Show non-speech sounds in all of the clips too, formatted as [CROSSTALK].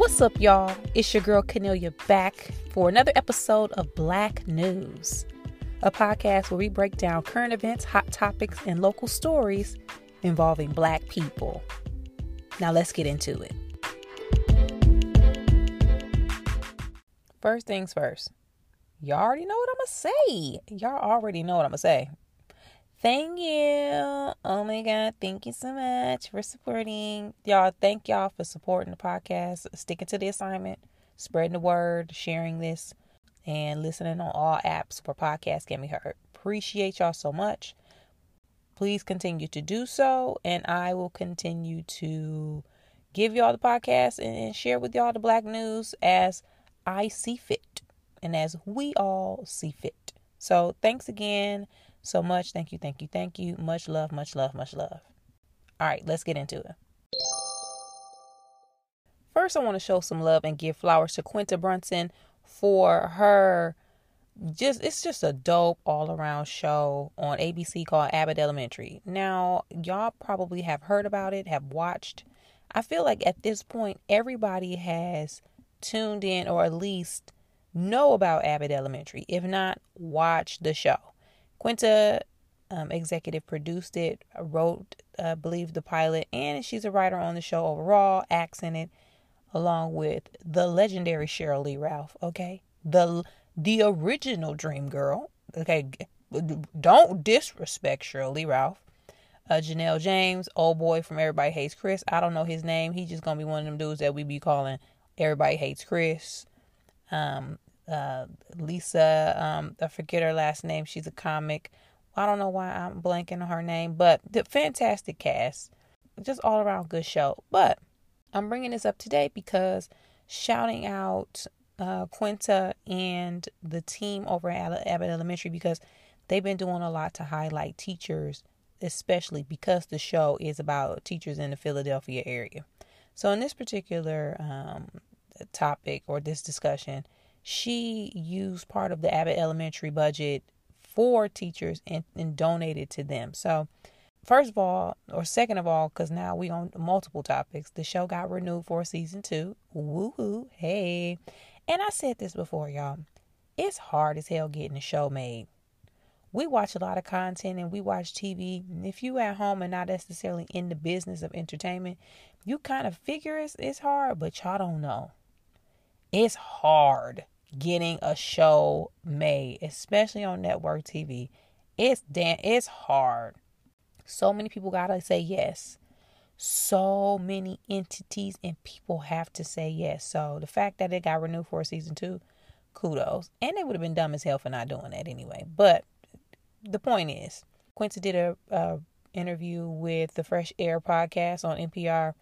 What's up, y'all? It's your girl Kennelia back for another episode of Black News, a podcast where we break down current events, hot topics, and local stories involving Black people. Now, let's get into it. First things first, y'all already know what I'm gonna say. Y'all already know what I'm gonna say. Thank you. Oh my God. Thank you so much for supporting. Y'all, thank y'all for supporting the podcast, sticking to the assignment, spreading the word, sharing this, and listening on all apps where podcasts can be heard. Appreciate y'all so much. Please continue to do so, and I will continue to give y'all the podcast and share with y'all the black news as I see fit and as we all see fit. So, thanks again so much. Thank you, thank you, thank you. Much love, much love, much love. All right, let's get into it. First, I want to show some love and give flowers to Quinta Brunson for her just it's just a dope all around show on ABC called Abbott Elementary. Now, y'all probably have heard about it, have watched. I feel like at this point everybody has tuned in or at least know about Abbott Elementary. If not, watch the show. Quinta um, executive produced it, wrote, I uh, believe, the pilot, and she's a writer on the show overall, acts in it, along with the legendary Sheryl Lee Ralph. Okay, the the original Dream Girl. Okay, don't disrespect Sheryl Lee Ralph. Uh, Janelle James, old boy from Everybody Hates Chris. I don't know his name. He's just gonna be one of them dudes that we be calling Everybody Hates Chris. Um, uh, Lisa, um, I forget her last name. She's a comic. I don't know why I'm blanking on her name, but the fantastic cast. Just all around good show. But I'm bringing this up today because shouting out uh, Quinta and the team over at Abbott Elementary because they've been doing a lot to highlight teachers, especially because the show is about teachers in the Philadelphia area. So, in this particular um, topic or this discussion, she used part of the Abbott Elementary budget for teachers and, and donated to them. So, first of all, or second of all, because now we on multiple topics, the show got renewed for season two. Woohoo! Hey, and I said this before, y'all. It's hard as hell getting a show made. We watch a lot of content and we watch TV. If you at home and not necessarily in the business of entertainment, you kind of figure it's, it's hard, but y'all don't know. It's hard getting a show made, especially on network TV. It's damn it's hard. So many people gotta say yes. So many entities and people have to say yes. So the fact that it got renewed for season two, kudos. And they would have been dumb as hell for not doing that anyway. But the point is, Quinta did a, a interview with the Fresh Air podcast on NPR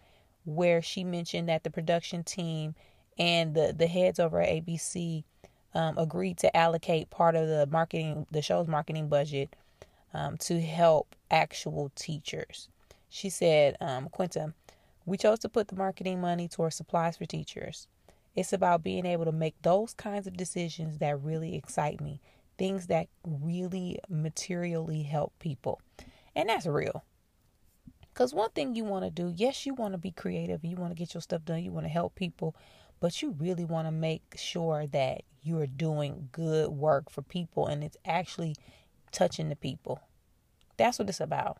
where she mentioned that the production team and the the heads over at ABC um, agreed to allocate part of the marketing, the show's marketing budget, um, to help actual teachers. She said, um, Quinta, we chose to put the marketing money towards supplies for teachers. It's about being able to make those kinds of decisions that really excite me, things that really materially help people. And that's real. Because one thing you want to do, yes, you want to be creative, you want to get your stuff done, you want to help people, but you really want to make sure that you're doing good work for people and it's actually touching the people. That's what it's about.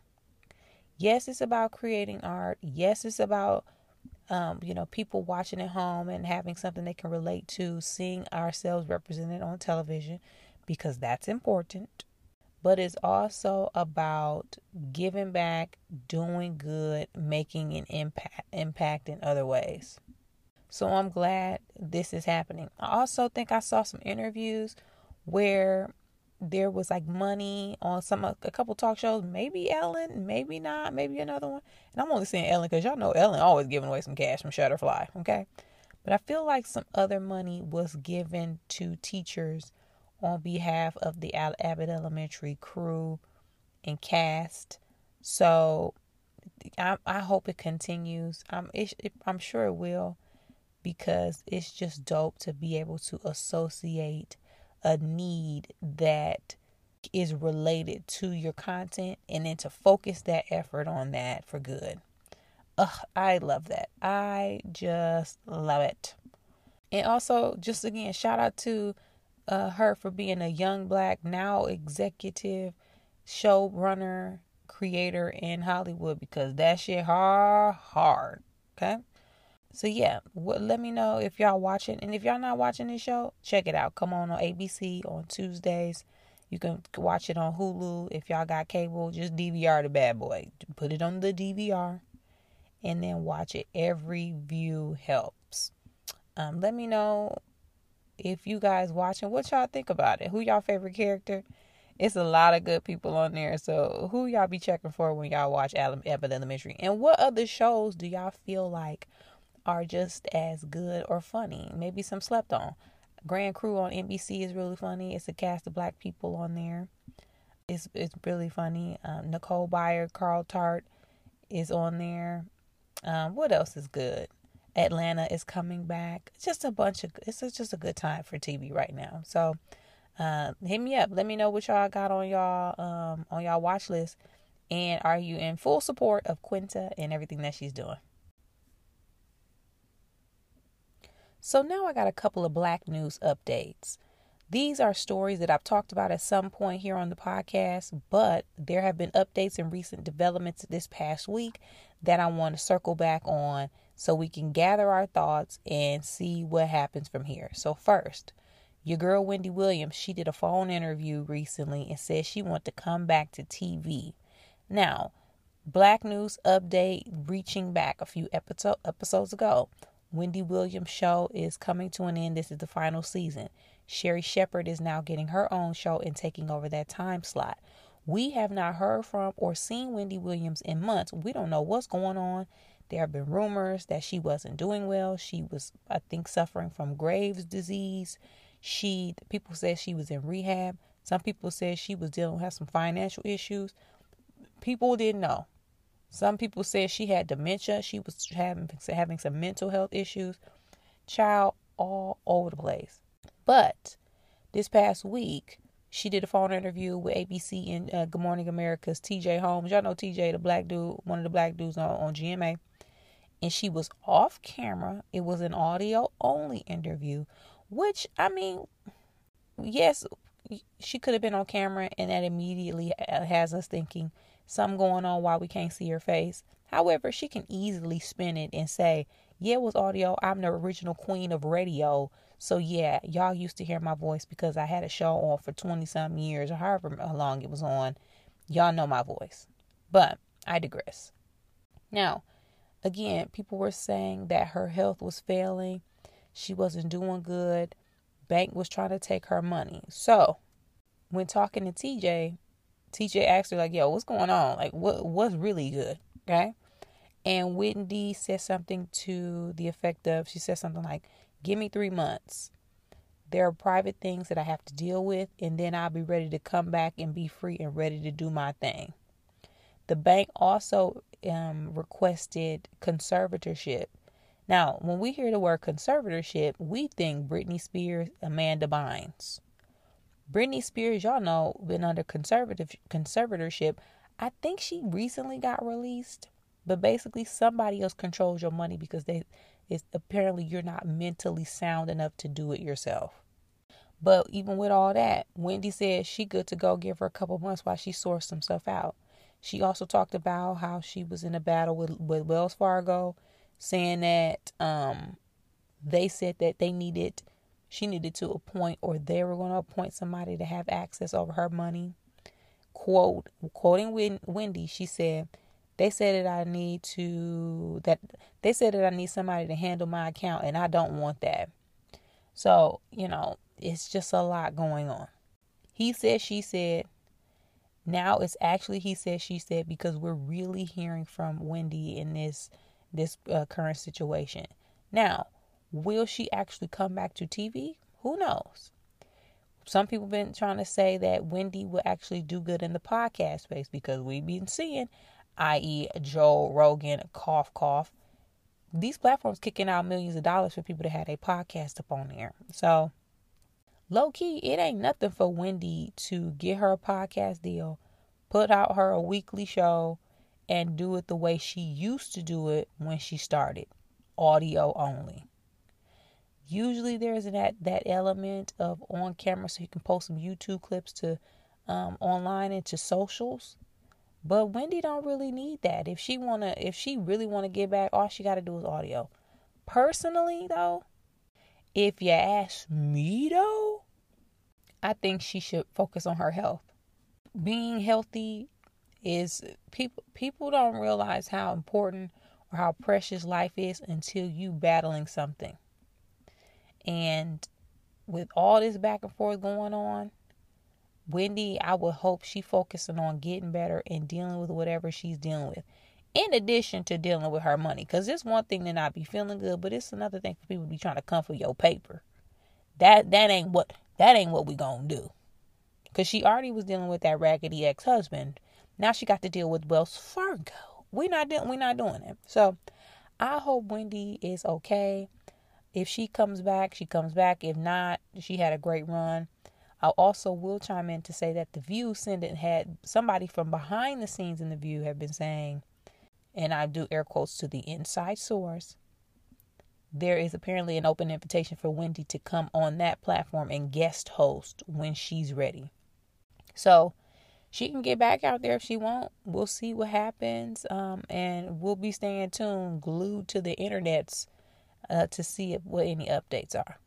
Yes, it's about creating art. Yes, it's about um, you know, people watching at home and having something they can relate to, seeing ourselves represented on television because that's important. But it's also about giving back, doing good, making an impact impact in other ways. So I'm glad this is happening. I also think I saw some interviews where there was like money on some a couple talk shows, maybe Ellen, maybe not, maybe another one. And I'm only saying Ellen because y'all know Ellen always giving away some cash from Shutterfly, okay? But I feel like some other money was given to teachers on behalf of the Abbott Elementary crew and cast. So I, I hope it continues. I'm it, I'm sure it will because it's just dope to be able to associate a need that is related to your content and then to focus that effort on that for good. Ugh, I love that. I just love it. And also, just again, shout out to uh, her for being a young black, now executive showrunner, creator in Hollywood because that shit hard, hard. Okay. So yeah, let me know if y'all watching, and if y'all not watching this show, check it out. Come on on ABC on Tuesdays. You can watch it on Hulu if y'all got cable. Just DVR the bad boy. Put it on the DVR, and then watch it. Every view helps. Um, let me know if you guys watching what y'all think about it. Who y'all favorite character? It's a lot of good people on there. So who y'all be checking for when y'all watch Abbott Elementary? And what other shows do y'all feel like are just as good or funny? Maybe some slept on. Grand Crew on NBC is really funny. It's a cast of black people on there. It's it's really funny. Um, Nicole Byer, Carl Tart is on there. Um, what else is good? Atlanta is coming back. Just a bunch of. It's just a good time for TV right now. So, uh, hit me up. Let me know what y'all got on y'all um on y'all watch list, and are you in full support of Quinta and everything that she's doing? So now I got a couple of black news updates. These are stories that I've talked about at some point here on the podcast, but there have been updates and recent developments this past week that I want to circle back on so we can gather our thoughts and see what happens from here. So, first, your girl Wendy Williams, she did a phone interview recently and said she wanted to come back to TV. Now, Black News update reaching back a few episode, episodes ago. Wendy Williams' show is coming to an end. This is the final season. Sherri Shepherd is now getting her own show and taking over that time slot. We have not heard from or seen Wendy Williams in months. We don't know what's going on. There have been rumors that she wasn't doing well. She was, I think, suffering from Graves' disease. She, people said she was in rehab. Some people said she was dealing with some financial issues. People didn't know. Some people said she had dementia. She was having having some mental health issues. Child all over the place. But this past week, she did a phone interview with ABC and uh, Good Morning America's TJ Holmes. Y'all know TJ, the black dude, one of the black dudes on, on GMA. And she was off camera. It was an audio only interview, which, I mean, yes, she could have been on camera, and that immediately has us thinking something going on while we can't see her face. However, she can easily spin it and say, Yeah, it was audio. I'm the original queen of radio. So, yeah, y'all used to hear my voice because I had a show on for 20 some years or however long it was on. Y'all know my voice. But I digress. Now, again, people were saying that her health was failing. She wasn't doing good. Bank was trying to take her money. So, when talking to TJ, TJ asked her like, "Yo, what's going on? Like, what what's really good?" Okay, and Wendy said something to the effect of, she said something like, "Give me three months. There are private things that I have to deal with, and then I'll be ready to come back and be free and ready to do my thing." The bank also um, requested conservatorship. Now, when we hear the word conservatorship, we think Britney Spears, Amanda Bynes. Britney Spears, y'all know, been under conservative conservatorship. I think she recently got released, but basically somebody else controls your money because they it's apparently you're not mentally sound enough to do it yourself. But even with all that, Wendy said she good to go. Give her a couple months while she sorts some stuff out. She also talked about how she was in a battle with, with Wells Fargo, saying that um, they said that they needed she needed to appoint or they were going to appoint somebody to have access over her money. Quote, quoting Wendy, she said, they said that I need to, that they said that I need somebody to handle my account and I don't want that. So, you know, it's just a lot going on. He said, she said, now it's actually he said, she said, because we're really hearing from Wendy in this, this uh, current situation. Now, Will she actually come back to TV? Who knows? Some people have been trying to say that Wendy will actually do good in the podcast space because we've been seeing, i.e., Joe Rogan, cough, cough. These platforms kicking out millions of dollars for people to have a podcast up on there. So, low key, it ain't nothing for Wendy to get her a podcast deal, put out her a weekly show, and do it the way she used to do it when she started audio only. Usually there's that that element of on camera so you can post some YouTube clips to um, online and to socials. But Wendy don't really need that. If she wanna if she really wanna get back, all she gotta do is audio. Personally though, if you ask me though, I think she should focus on her health. Being healthy is people people don't realize how important or how precious life is until you battling something. And with all this back and forth going on, Wendy, I would hope she focusing on getting better and dealing with whatever she's dealing with. In addition to dealing with her money. Because it's one thing to not be feeling good, but it's another thing for people to be trying to come for your paper. That that ain't what that ain't what we gonna do. Cause she already was dealing with that raggedy ex husband. Now she got to deal with Wells Fargo. We not doing we not doing it. So I hope Wendy is okay. If she comes back, she comes back. If not, she had a great run. I also will chime in to say that the View sending had somebody from behind the scenes in the View have been saying, and I do air quotes to the inside source. There is apparently an open invitation for Wendy to come on that platform and guest host when she's ready. So she can get back out there if she won't. We'll see what happens. Um, and we'll be staying tuned, glued to the internets uh, to see if, what any updates are.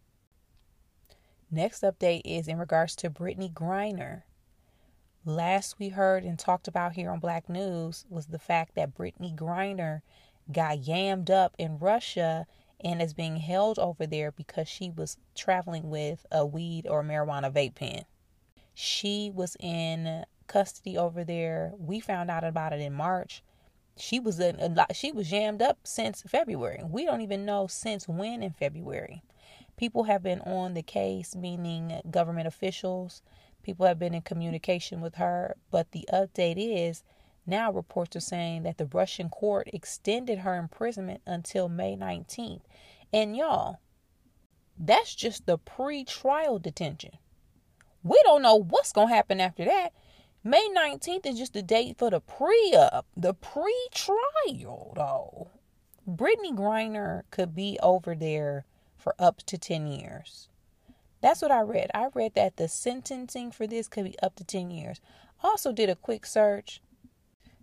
Next update is in regards to Brittney Griner. Last we heard and talked about here on Black News was the fact that Brittney Griner got yammed up in Russia and is being held over there because she was traveling with a weed or marijuana vape pen. She was in custody over there. We found out about it in March she was a, lot. she was jammed up since February. We don't even know since when in February. People have been on the case, meaning government officials. People have been in communication with her, but the update is now reports are saying that the Russian court extended her imprisonment until May 19th. And y'all, that's just the pre-trial detention. We don't know what's going to happen after that. May 19th is just the date for the pre up, the pre trial, though. Brittney Griner could be over there for up to 10 years. That's what I read. I read that the sentencing for this could be up to 10 years. Also, did a quick search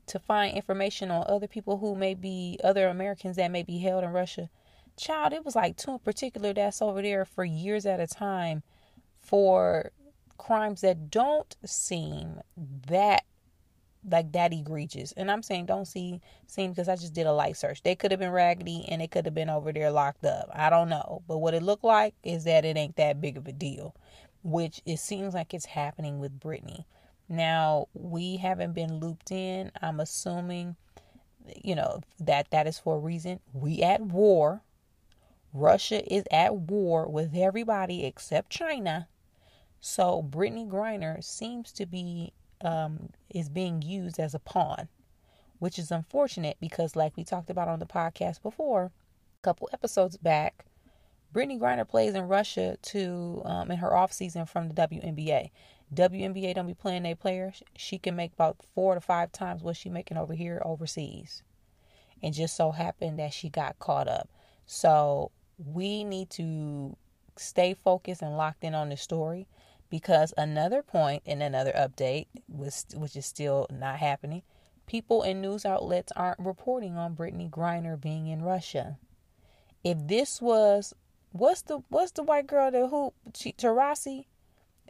to find information on other people who may be other Americans that may be held in Russia. Child, it was like two in particular that's over there for years at a time for crimes that don't seem that like that egregious. And I'm saying don't see seem because I just did a light search. They could have been raggedy and they could have been over there locked up. I don't know. But what it looked like is that it ain't that big of a deal. Which it seems like it's happening with Brittney. Now we haven't been looped in. I'm assuming you know that that is for a reason. We at war. Russia is at war with everybody except China. So Brittney Griner seems to be um, is being used as a pawn, which is unfortunate because, like we talked about on the podcast before, a couple episodes back, Brittney Griner plays in Russia to um, in her off season from the WNBA. WNBA don't be playing their players. She can make about four to five times what she making over here overseas. And just so happened that she got caught up. So we need to stay focused and locked in on the story because another point in another update was which is still not happening people and news outlets aren't reporting on Brittney Griner being in Russia. If this was what's the what's the white girl that who Taurasi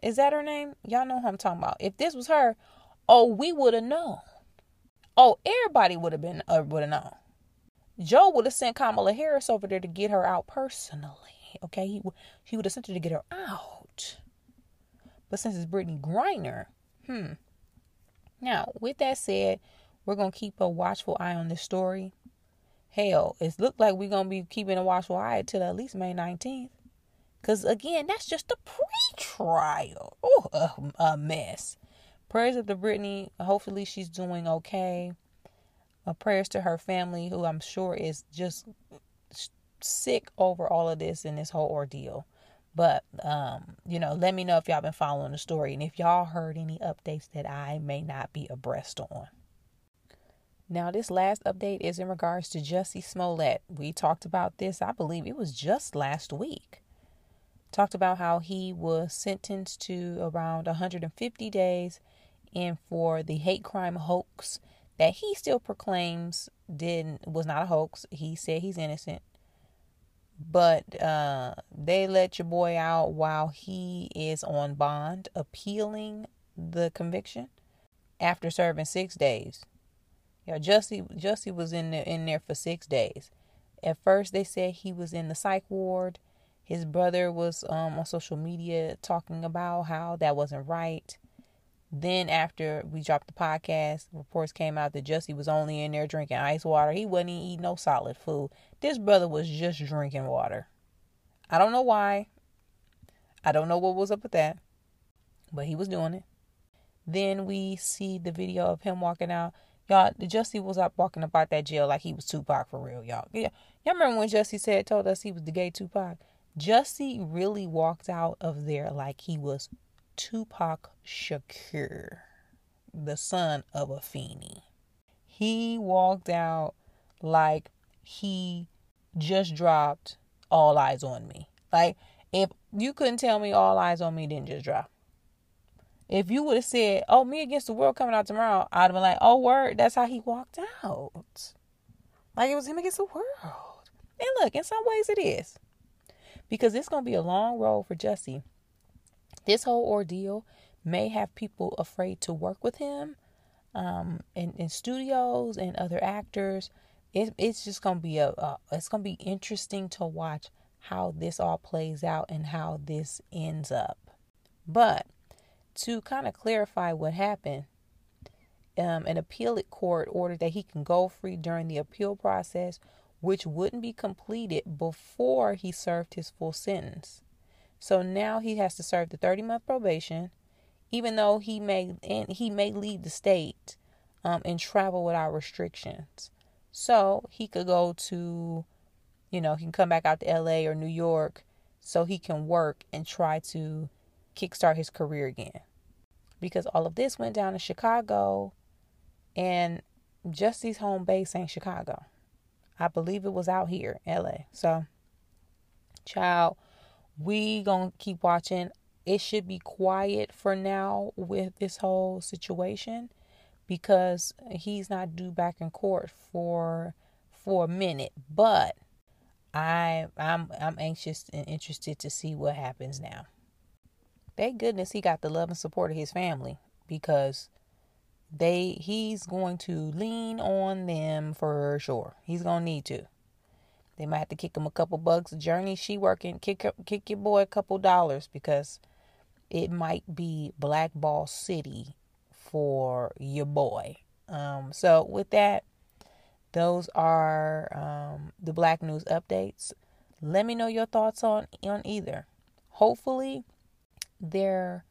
is that her name? Y'all know who I'm talking about. If this was her oh we would have known. Oh everybody would have been uh, would have known. Joe would have sent Kamala Harris over there to get her out personally okay? He, he would have sent her to get her out but since it's Brittney Griner, hmm. Now, with that said, we're gonna keep a watchful eye on this story. Hell, it's looked like we're gonna be keeping a watchful eye until at least May 19th. Cause again, that's just a pre-trial. Oh, a, a, mess. Prayers up to Brittney. Hopefully, she's doing okay. Uh, prayers to her family, who I'm sure is just sick over all of this and this whole ordeal. But um, you know, let me know if y'all been following the story and if y'all heard any updates that I may not be abreast on. Now, this last update is in regards to Jussie Smollett. We talked about this, I believe it was just last week. Talked about how he was sentenced to around 150 days and for the hate crime hoax that he still proclaims didn't was not a hoax. He said he's innocent. But uh, they let your boy out while he is on bond, appealing the conviction after serving six days. Yeah, Jussie Jussie was in there in there for six days. At first, they said he was in the psych ward. His brother was um, on social media talking about how that wasn't right. Then, after we dropped the podcast, reports came out that Jussie was only in there drinking ice water. He wasn't eating no solid food. This brother was just drinking water. I don't know why. I don't know what was up with that, but he was doing it. Then we see the video of him walking out. Y'all, Jussie was up walking about that jail like he was Tupac for real, y'all. Yeah, y'all remember when Jussie said told us he was the gay Tupac? Jussie really walked out of there like he was Tupac Shakur, the son of Afeni. He walked out like he just dropped All Eyez on Me. Like, if you couldn't tell me All Eyez on Me didn't just drop. If you would have said, Oh, me against the world coming out tomorrow, I'd have been like, Oh, word, that's how he walked out. Like it was him against the world. And look, in some ways it is. Because it's to be a long road for Jussie this whole ordeal may have people afraid to work with him um, in, in studios and other actors. It, it's just gonna be a, it's gonna be interesting to watch how this all plays out and how this ends up. But to kind of clarify what happened, um, an appellate court ordered that he can go free during the appeal process, which wouldn't be completed before he served his full sentence. So now he has to serve the 30 month probation, even though he may and he may leave the state um, and travel without restrictions. So he could go to, you know, he can come back out to LA or New York so he can work and try to kickstart his career again. Because all of this went down in Chicago and Jussie's home base ain't Chicago. I believe it was out here, LA. So, child, we gonna keep watching it should be quiet for now with this whole situation because he's not due back in court for for a minute but i i'm i'm anxious and interested to see what happens now thank goodness he got the love and support of his family because they he's going to lean on them for sure he's gonna need to they might have to kick him a couple bucks. Jurnee, she working. Kick kick your boy a couple dollars because it might be blackball city for your boy. Um, so with that, those are um, the Black News updates. Let me know your thoughts on on either. Hopefully, there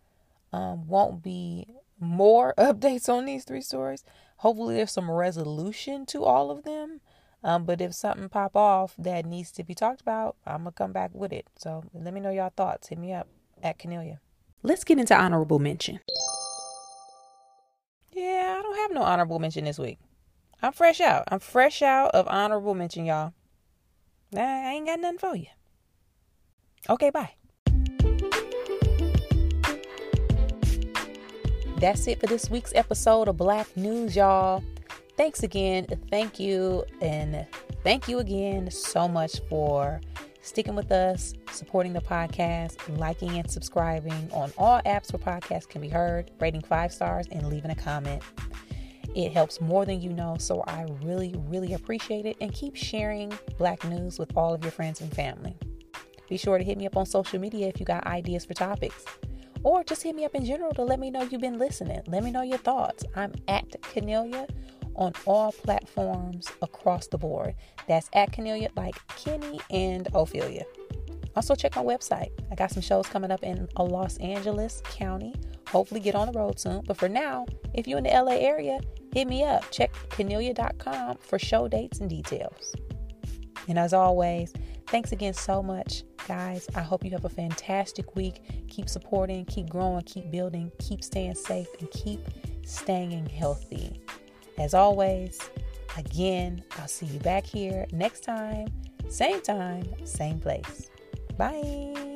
um, won't be more [LAUGHS] updates on these three stories. Hopefully, there's some resolution to all of them. Um, but if something pop off that needs to be talked about, I'm gonna come back with it. So let me know y'all thoughts. Hit me up at Kennelia. Let's get into honorable mention. Yeah, I don't have no honorable mention this week. I'm fresh out. I'm fresh out of honorable mention, y'all. I ain't got nothing for you. Okay, bye. That's it for this week's episode of Black News, y'all thanks again. Thank you. And thank you again so much for sticking with us, supporting the podcast, liking and subscribing on all apps where podcasts can be heard, rating five stars, and leaving a comment. It helps more than you know, so I really, really appreciate it. And keep sharing Black news with all of your friends and family. Be sure to hit me up on social media if you got ideas for topics. Or just hit me up in general to let me know you've been listening. Let me know your thoughts. I'm at Kennelia on all platforms across the board. That's at Kennelia, like Kenny and Ophelia. Also, check my website. I got some shows coming up in a Los Angeles County. Hopefully, get on the road soon. But for now, if you're in the LA area, hit me up. Check Kennelia.com for show dates and details. And as always, thanks again so much, guys. I hope you have a fantastic week. Keep supporting, keep growing, keep building, keep staying safe, and keep staying healthy. As always, Again, I'll see you back here next time, same time, same place. Bye.